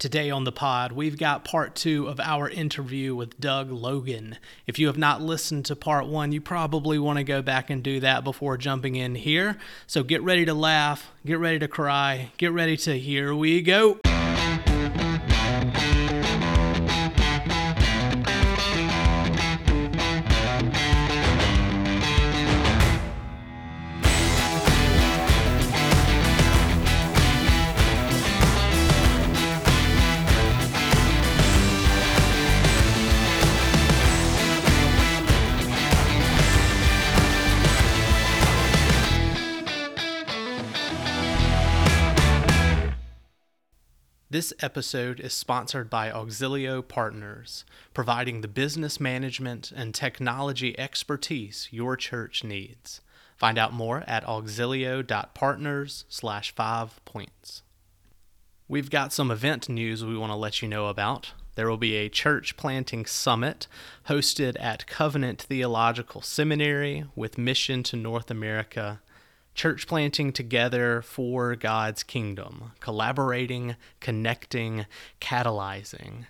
Today on the pod, we've got part two of our interview with Doug Logan. If you have not listened to part one, you probably want to go back and do that before jumping in here. So get ready to laugh, get ready to cry, get ready to here we go. This episode is sponsored by Auxilio Partners, providing the business management and technology expertise your church needs. Find out more at auxilio.partners slash five points. We've got some event news we want to let you know about. There will be a church planting summit hosted at Covenant Theological Seminary with mission to North America church planting together for God's kingdom, collaborating, connecting, catalyzing.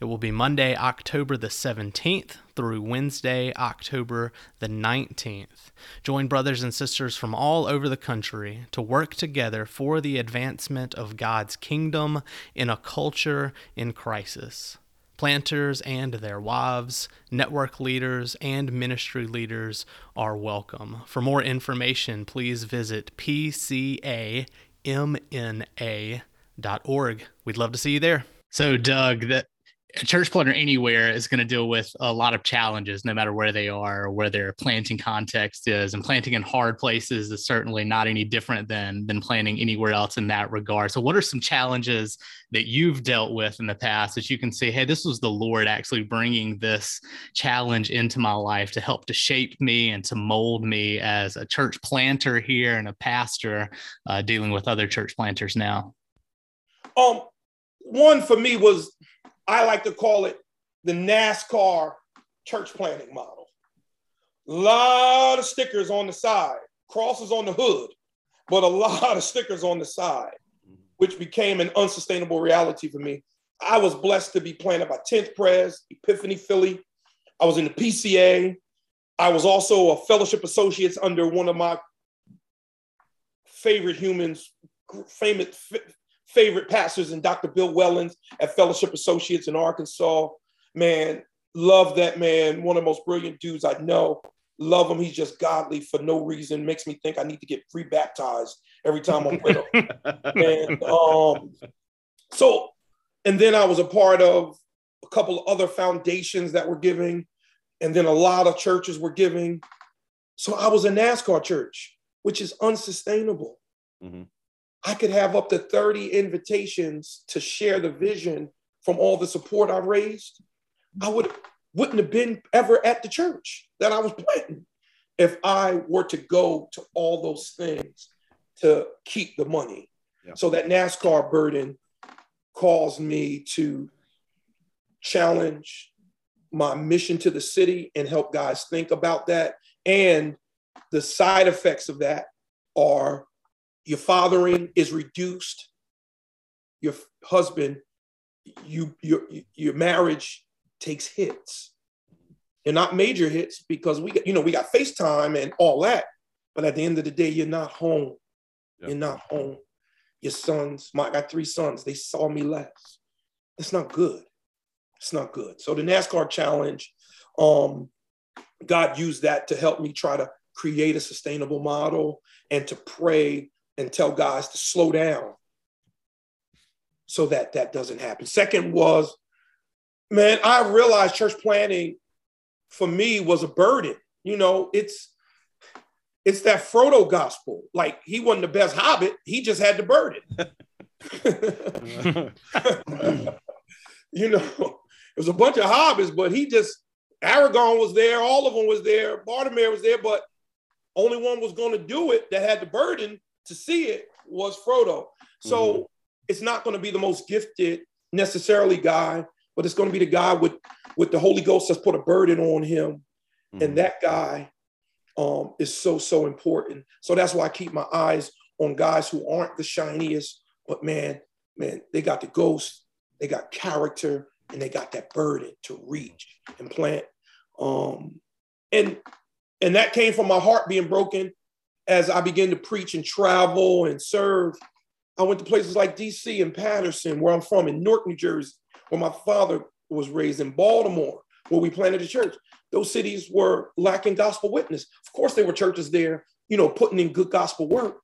It will be Monday, October the 17th through Wednesday, October the 19th. Join brothers and sisters from all over the country to work together for the advancement of God's kingdom in a culture in crisis. Planters and their wives, network leaders, and ministry leaders are welcome. For more information, please visit pcamna.org. We'd love to see you there. So, Doug, that a church planter anywhere is going to deal with a lot of challenges no matter where they are or where their planting context is and planting in hard places is certainly not any different than than planting anywhere else in that regard. So what are some challenges that you've dealt with in the past that you can say hey this was the lord actually bringing this challenge into my life to help to shape me and to mold me as a church planter here and a pastor uh, dealing with other church planters now? Um one for me was I like to call it the NASCAR church planting model. A lot of stickers on the side, crosses on the hood, but a lot of stickers on the side, which became an unsustainable reality for me. I was blessed to be planted by 10th Pres, Epiphany Philly. I was in the PCA. I was also a fellowship associates under one of my favorite humans, famous favorite pastors and Dr. Bill Wellens at Fellowship Associates in Arkansas. Man, love that man. One of the most brilliant dudes I know. Love him. He's just godly for no reason. Makes me think I need to get rebaptized every time I'm with him. and um, so, and then I was a part of a couple of other foundations that were giving, and then a lot of churches were giving. So I was a NASCAR church, which is unsustainable. Mm-hmm. I could have up to 30 invitations to share the vision from all the support I raised. I would wouldn't have been ever at the church that I was planting if I were to go to all those things to keep the money. Yeah. So that NASCAR burden caused me to challenge my mission to the city and help guys think about that. And the side effects of that are your fathering is reduced, your husband, you your your marriage takes hits. And not major hits because we got, you know, we got FaceTime and all that. But at the end of the day, you're not home. Yep. You're not home. Your sons, my, I got three sons, they saw me less. It's not good. It's not good. So the NASCAR challenge, um, God used that to help me try to create a sustainable model and to pray and tell guys to slow down so that that doesn't happen. Second was, man, I realized church planting for me was a burden. You know, it's it's that Frodo gospel. Like he wasn't the best hobbit, he just had the burden. you know, it was a bunch of hobbits, but he just Aragorn was there, all of them was there, Boromir was there, but only one was going to do it that had the burden to see it was Frodo. So mm-hmm. it's not going to be the most gifted necessarily guy, but it's going to be the guy with with the Holy Ghost that's put a burden on him, mm-hmm. and that guy um, is so so important. So that's why I keep my eyes on guys who aren't the shiniest, but man, man, they got the ghost they got character, and they got that burden to reach and plant. Um, and and that came from my heart being broken as I began to preach and travel and serve. I went to places like DC and Paterson, where I'm from, in Newark, New Jersey, where my father was raised in Baltimore, where we planted a church. Those cities were lacking gospel witness. Of course, there were churches there, you know, putting in good gospel work,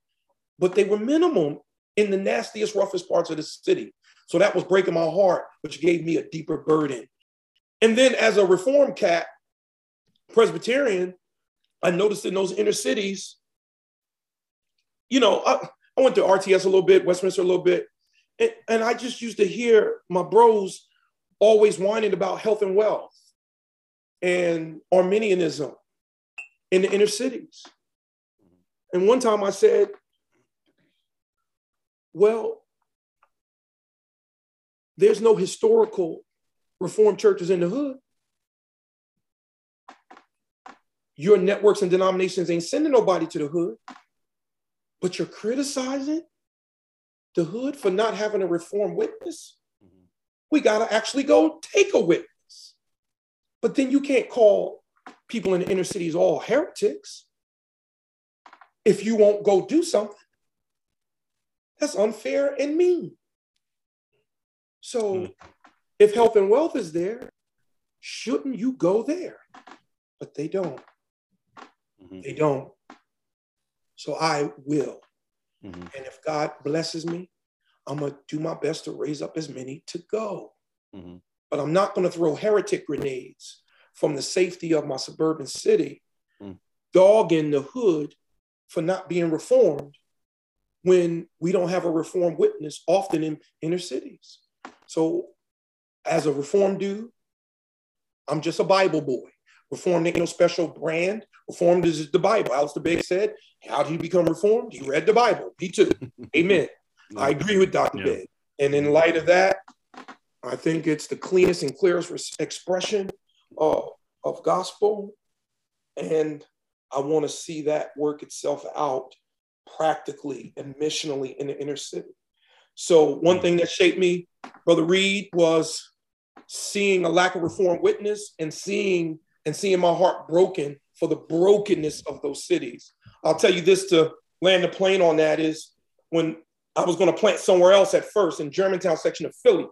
but they were minimum in the nastiest, roughest parts of the city. So that was breaking my heart, which gave me a deeper burden. And then as a reform cat, Presbyterian, I noticed in those inner cities, you know, I, I went to RTS a little bit, Westminster a little bit, and, and I just used to hear my bros always whining about health and wealth and Arminianism in the inner cities. And one time I said, well, there's no historical reformed churches in the hood. Your networks and denominations ain't sending nobody to the hood, but you're criticizing the hood for not having a reform witness. Mm-hmm. We got to actually go take a witness. But then you can't call people in the inner cities all heretics if you won't go do something. That's unfair and mean. So mm. if health and wealth is there, shouldn't you go there? But they don't. Mm-hmm. They don't. So I will. Mm-hmm. And if God blesses me, I'm going to do my best to raise up as many to go. Mm-hmm. But I'm not going to throw heretic grenades from the safety of my suburban city, mm. dogging the hood for not being reformed when we don't have a reformed witness often in inner cities. So, as a reformed dude, I'm just a Bible boy. Reformed ain't no special brand. Reformed is the Bible. Alistair Begg said, How did he become reformed? He read the Bible. Me too. Amen. I agree with Dr. Yeah. Begg. And in light of that, I think it's the cleanest and clearest expression of, of gospel. And I want to see that work itself out practically and missionally in the inner city. So, one thing that shaped me, Brother Reed, was seeing a lack of reform witness and seeing and seeing my heart broken for the brokenness of those cities. I'll tell you this to land the plane on that is when I was going to plant somewhere else at first in Germantown section of Philly,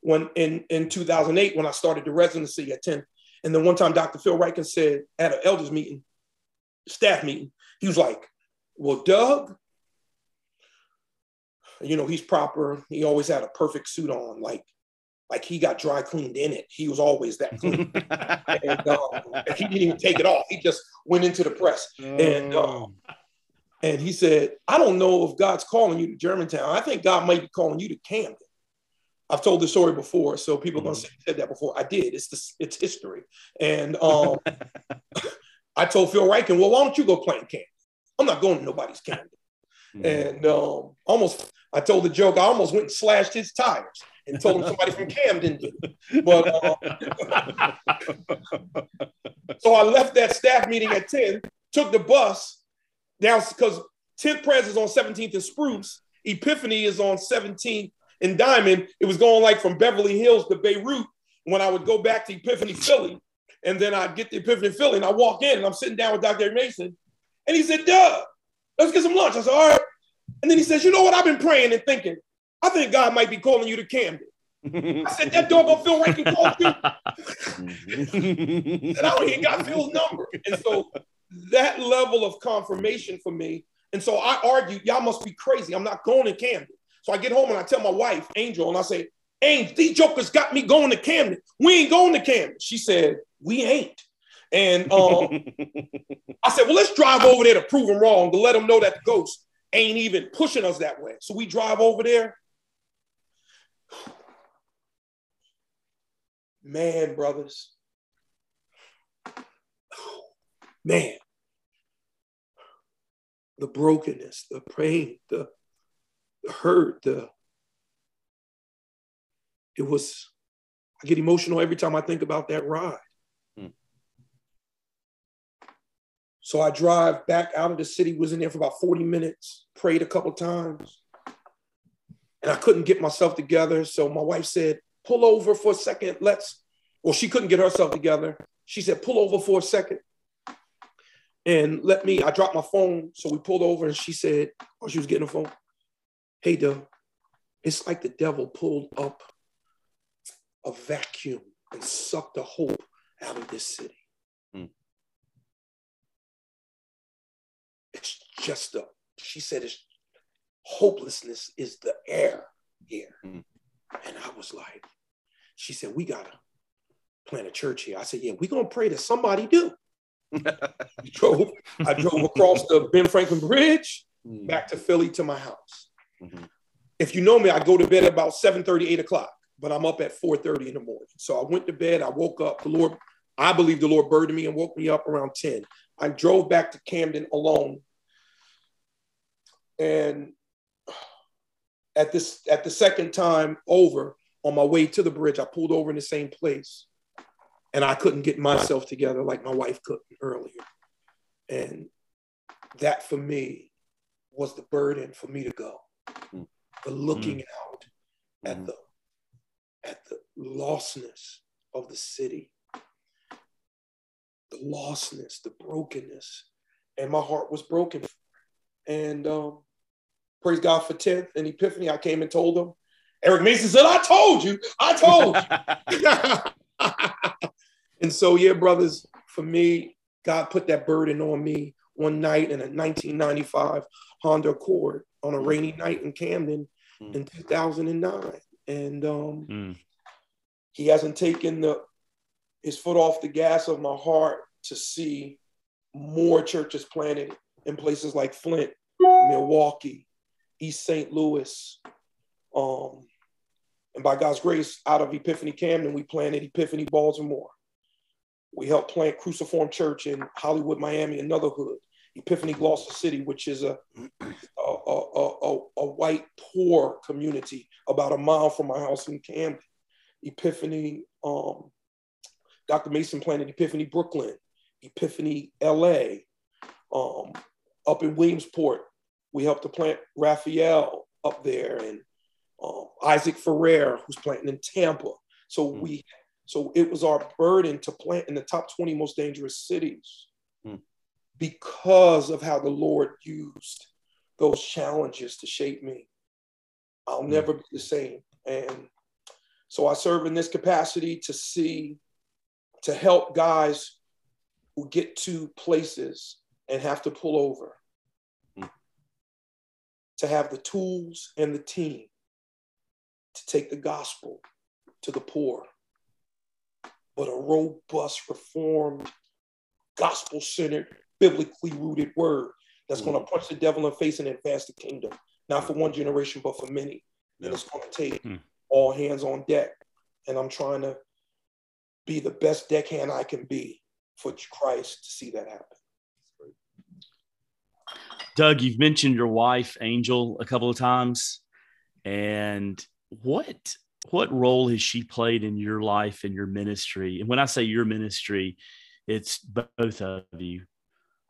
when in, in 2008, when I started the residency at 10. And then one time Dr. Phil Ryken said at an elders meeting, staff meeting, he was like, well, Doug, you know, he's proper. He always had a perfect suit on, like like he got dry cleaned in it. He was always that clean. and, um, he didn't even take it off. He just went into the press. Oh. And um, and he said, I don't know if God's calling you to Germantown. I think God might be calling you to Camden. I've told this story before, so people are gonna say said that before. I did. It's this, it's history. And um, I told Phil Ryken, well, why don't you go play in Camden? I'm not going to nobody's Camden. Mm-hmm. And um, almost, I told the joke, I almost went and slashed his tires and told him somebody from Camden did it. But uh, so I left that staff meeting at 10, took the bus down because 10th Pres is on 17th and Spruce. Epiphany is on 17th and Diamond. It was going like from Beverly Hills to Beirut when I would go back to Epiphany, Philly. And then I'd get the Epiphany, Philly, and I walk in and I'm sitting down with Dr. Mason. And he said, Duh, let's get some lunch. I said, All right. And then he says, You know what? I've been praying and thinking. I think God might be calling you to Camden. I said, that dog gonna feel right and call you. and I don't even got Phil's number. And so that level of confirmation for me. And so I argued, y'all must be crazy. I'm not going to Camden. So I get home and I tell my wife, Angel, and I say, Angel, these jokers got me going to Camden. We ain't going to Camden. She said, we ain't. And um, I said, well, let's drive over there to prove them wrong, to let them know that the ghost ain't even pushing us that way. So we drive over there. Man, brothers. Man. The brokenness, the pain, the, the hurt, the it was I get emotional every time I think about that ride. Hmm. So I drive back out of the city, was in there for about 40 minutes, prayed a couple times. And I couldn't get myself together. So my wife said, pull over for a second. Let's, well, she couldn't get herself together. She said, pull over for a second and let me, I dropped my phone. So we pulled over and she said, while she was getting a phone, hey, Doug, it's like the devil pulled up a vacuum and sucked the hope out of this city. Hmm. It's just a, she said, it's hopelessness is the air here. Hmm. And I was like, she said, we gotta plant a church here. I said, yeah, we're gonna pray that somebody do. I drove, I drove across the Ben Franklin Bridge mm. back to Philly to my house. Mm-hmm. If you know me, I go to bed about 7 30, 8 o'clock, but I'm up at 4 30 in the morning. So I went to bed, I woke up, the Lord, I believe the Lord burdened me and woke me up around 10. I drove back to Camden alone. And at this at the second time over on my way to the bridge, I pulled over in the same place and I couldn't get myself together like my wife couldn't earlier. And that for me was the burden for me to go. Mm. The looking mm. out at mm. the at the lostness of the city, the lostness, the brokenness, and my heart was broken. And um, praise God for 10th and Epiphany. I came and told them. Eric Mason said, I told you, I told you. And so, yeah, brothers, for me, God put that burden on me one night in a 1995 Honda Accord on a rainy night in Camden mm. in 2009. And um, mm. he hasn't taken the his foot off the gas of my heart to see more churches planted in places like Flint, Milwaukee, East St. Louis. Um, and by God's grace, out of Epiphany Camden, we planted Epiphany Baltimore. We helped plant Cruciform Church in Hollywood, Miami, another hood. Epiphany Gloucester City, which is a, a, a, a, a white poor community about a mile from my house in Camden. Epiphany, um, Dr. Mason planted Epiphany Brooklyn, Epiphany LA, um, up in Williamsport. We helped to plant Raphael up there and um, Isaac Ferrer, who's planting in Tampa. So mm. we so it was our burden to plant in the top 20 most dangerous cities hmm. because of how the Lord used those challenges to shape me. I'll hmm. never be the same. And so I serve in this capacity to see, to help guys who get to places and have to pull over, hmm. to have the tools and the team to take the gospel to the poor but a robust, reformed, gospel centered, biblically rooted word that's mm-hmm. going to punch the devil in the face and advance the kingdom, not for one generation, but for many. Yeah. And it's going to take mm-hmm. all hands on deck. And I'm trying to be the best deckhand I can be for Christ to see that happen. Doug, you've mentioned your wife, Angel, a couple of times. And what what role has she played in your life and your ministry? And when I say your ministry, it's both of you.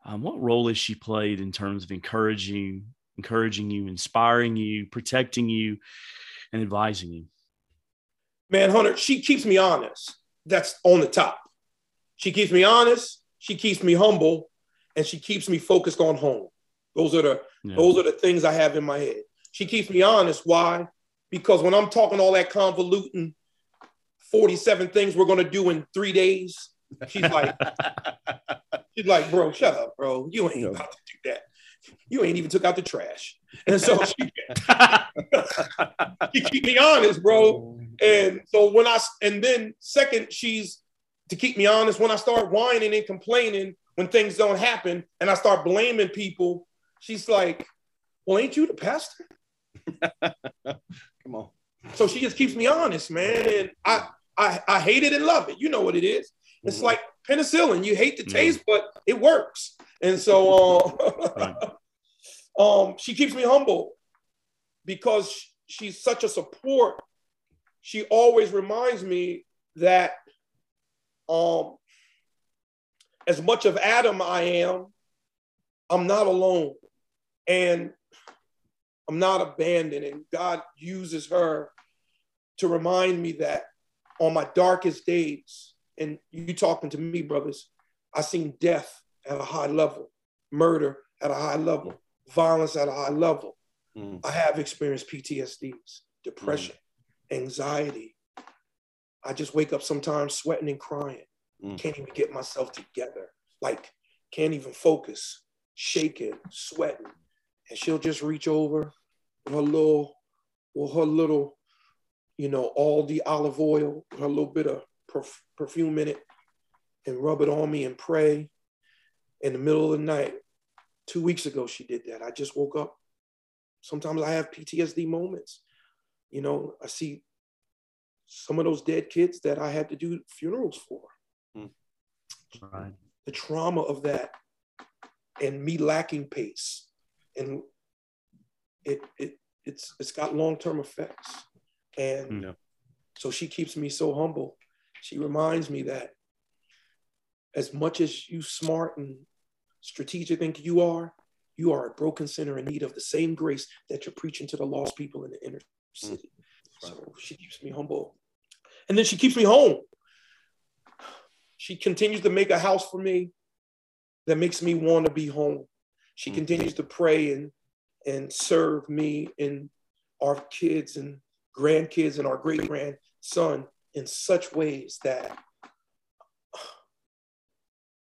Um, what role has she played in terms of encouraging, encouraging you, inspiring you, protecting you, and advising you? Man, Hunter, she keeps me honest. That's on the top. She keeps me honest. She keeps me humble, and she keeps me focused on home. Those are the yeah. those are the things I have in my head. She keeps me honest. Why? Because when I'm talking all that convoluting 47 things we're going to do in three days, she's like, she's like, bro, shut up, bro. You ain't about to do that. You ain't even took out the trash. And so she, she keep me honest, bro. And so when I, and then second, she's to keep me honest, when I start whining and complaining when things don't happen and I start blaming people, she's like, well, ain't you the pastor? Come on. So she just keeps me honest, man. And I, I, I hate it and love it. You know what it is. It's mm-hmm. like penicillin. You hate the taste, but it works. And so uh, um, she keeps me humble because she's such a support. She always reminds me that um, as much of Adam I am, I'm not alone. And I'm not abandoned. And God uses her to remind me that on my darkest days, and you talking to me, brothers, I seen death at a high level, murder at a high level, violence at a high level. Mm. I have experienced PTSDs, depression, mm. anxiety. I just wake up sometimes sweating and crying. Mm. Can't even get myself together. Like, can't even focus, shaking, sweating. And she'll just reach over her little, with her little, you know, all the olive oil, her little bit of perf- perfume in it, and rub it on me and pray. In the middle of the night, two weeks ago, she did that. I just woke up. Sometimes I have PTSD moments. You know, I see some of those dead kids that I had to do funerals for. Mm. Right. The trauma of that and me lacking pace. And it it it's it's got long-term effects. And yeah. so she keeps me so humble. She reminds me that as much as you smart and strategic think you are, you are a broken sinner in need of the same grace that you're preaching to the lost people in the inner city. Mm. So she keeps me humble. And then she keeps me home. She continues to make a house for me that makes me want to be home. She mm. continues to pray and and serve me and our kids and grandkids and our great grandson in such ways that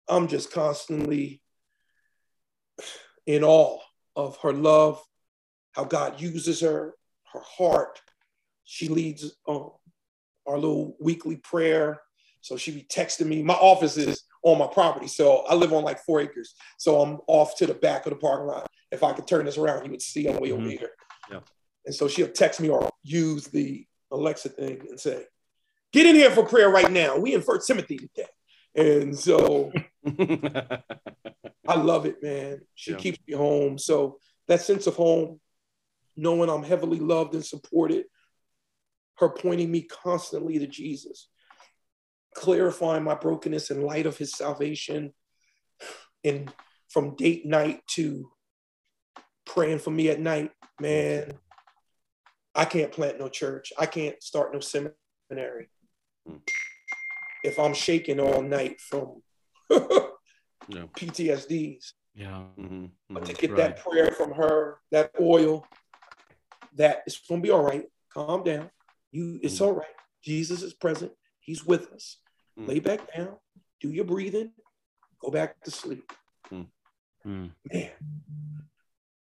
I'm just constantly in awe of her love, how God uses her, her heart. She leads um, our little weekly prayer. So she be texting me. My office is on my property. So I live on like four acres. So I'm off to the back of the parking lot. If I could turn this around, you would see I'm way mm-hmm. over here. Yeah. And so she'll text me or use the Alexa thing and say, get in here for prayer right now. We in First Timothy today. And so I love it, man. She yeah. keeps me home. So that sense of home, knowing I'm heavily loved and supported, her pointing me constantly to Jesus, clarifying my brokenness in light of his salvation, and from date night to praying for me at night, man. I can't plant no church. I can't start no seminary. Mm if I'm shaking all night from yeah. PTSDs. Yeah. Mm-hmm. But to get right. that prayer from her, that oil, that it's gonna be all right. Calm down. You, it's mm all right. Jesus is present. He's with us. mm Lay back down. Do your breathing. Go back to sleep. mm Man,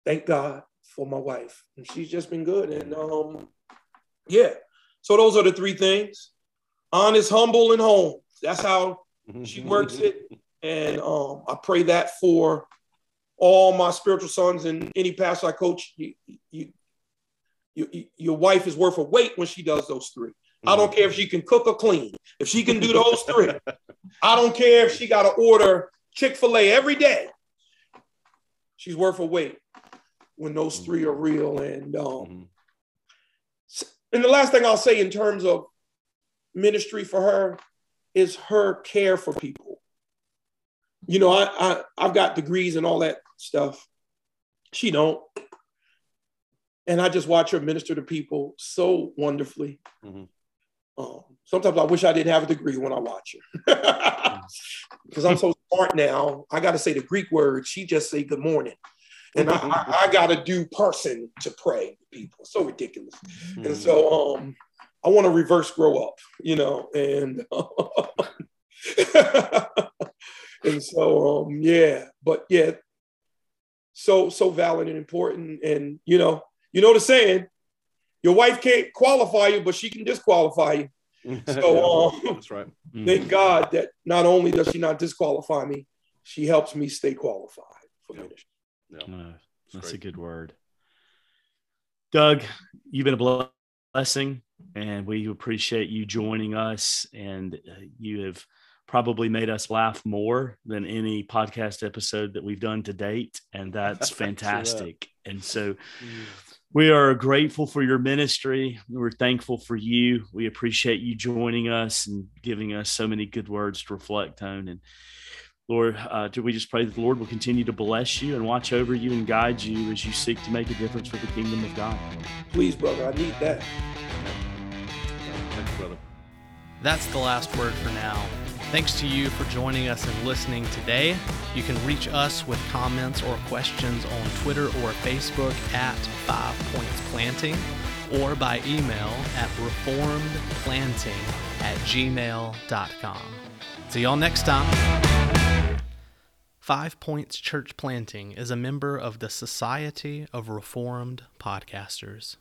thank God for my wife. And she's just been good. And um, yeah. So those are the three things honest, humble, and home. That's how she works it. And um, I pray that for all my spiritual sons and any pastor I coach. You, you, you, your wife is worth a weight when she does those three. I don't care if she can cook or clean. If she can do those three, I don't care if she got to order Chick fil A every day. She's worth a weight when those three are real. And um, mm-hmm. and the last thing I'll say in terms of ministry for her is her care for people. You know, I, I I've got degrees and all that stuff. She don't. And I just watch her minister to people so wonderfully. Mm-hmm. Um, sometimes I wish I didn't have a degree when I watch her because I'm so smart now. I got to say the Greek word. She just say good morning, and I, I, I got to do person to pray people. So ridiculous. Mm-hmm. And so um, I want to reverse grow up, you know, and and so um, yeah, but yeah, so so valid and important, and you know, you know the saying, your wife can't qualify you, but she can disqualify you. So um, that's right. Mm-hmm. Thank God that not only does she not disqualify me, she helps me stay qualified for ministry. No, that's great. a good word. Doug, you've been a blessing and we appreciate you joining us. And uh, you have probably made us laugh more than any podcast episode that we've done to date, and that's fantastic. and so. We are grateful for your ministry. We're thankful for you. We appreciate you joining us and giving us so many good words to reflect on. And Lord, uh, do we just pray that the Lord will continue to bless you and watch over you and guide you as you seek to make a difference for the kingdom of God? Please, brother, I need that. That's the last word for now. Thanks to you for joining us and listening today. You can reach us with comments or questions on Twitter or Facebook at Five Points Planting or by email at reformedplanting at gmail.com. See y'all next time. Five Points Church Planting is a member of the Society of Reformed Podcasters.